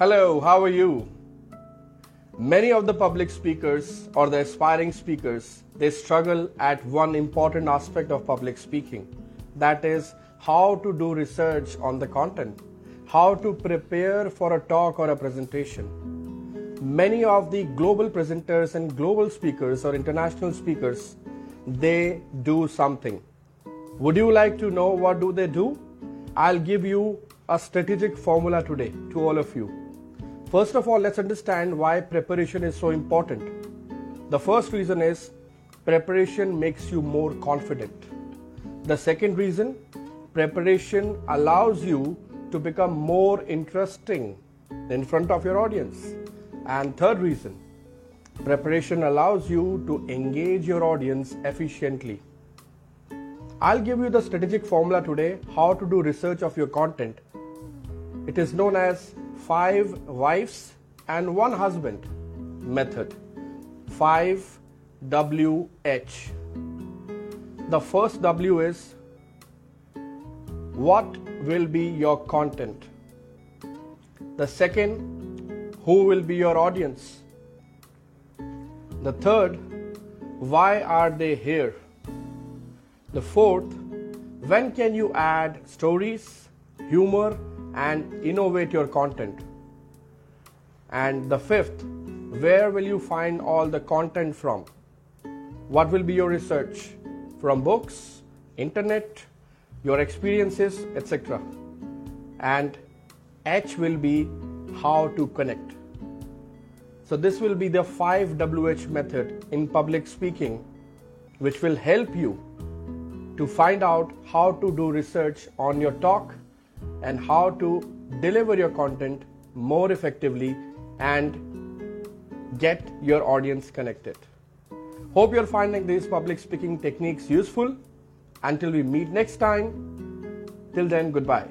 Hello, how are you? Many of the public speakers or the aspiring speakers, they struggle at one important aspect of public speaking. That is how to do research on the content, how to prepare for a talk or a presentation. Many of the global presenters and global speakers or international speakers, they do something. Would you like to know what do they do? I'll give you a strategic formula today to all of you. First of all, let's understand why preparation is so important. The first reason is preparation makes you more confident. The second reason, preparation allows you to become more interesting in front of your audience. And third reason, preparation allows you to engage your audience efficiently. I'll give you the strategic formula today how to do research of your content. It is known as 5 wives and 1 husband method. 5WH. The first W is what will be your content? The second, who will be your audience? The third, why are they here? The fourth, when can you add stories, humor, and innovate your content? And the fifth, where will you find all the content from? What will be your research? From books, internet, your experiences, etc. And H will be how to connect. So, this will be the 5WH method in public speaking, which will help you to find out how to do research on your talk and how to deliver your content more effectively and get your audience connected. Hope you're finding these public speaking techniques useful. Until we meet next time, till then, goodbye.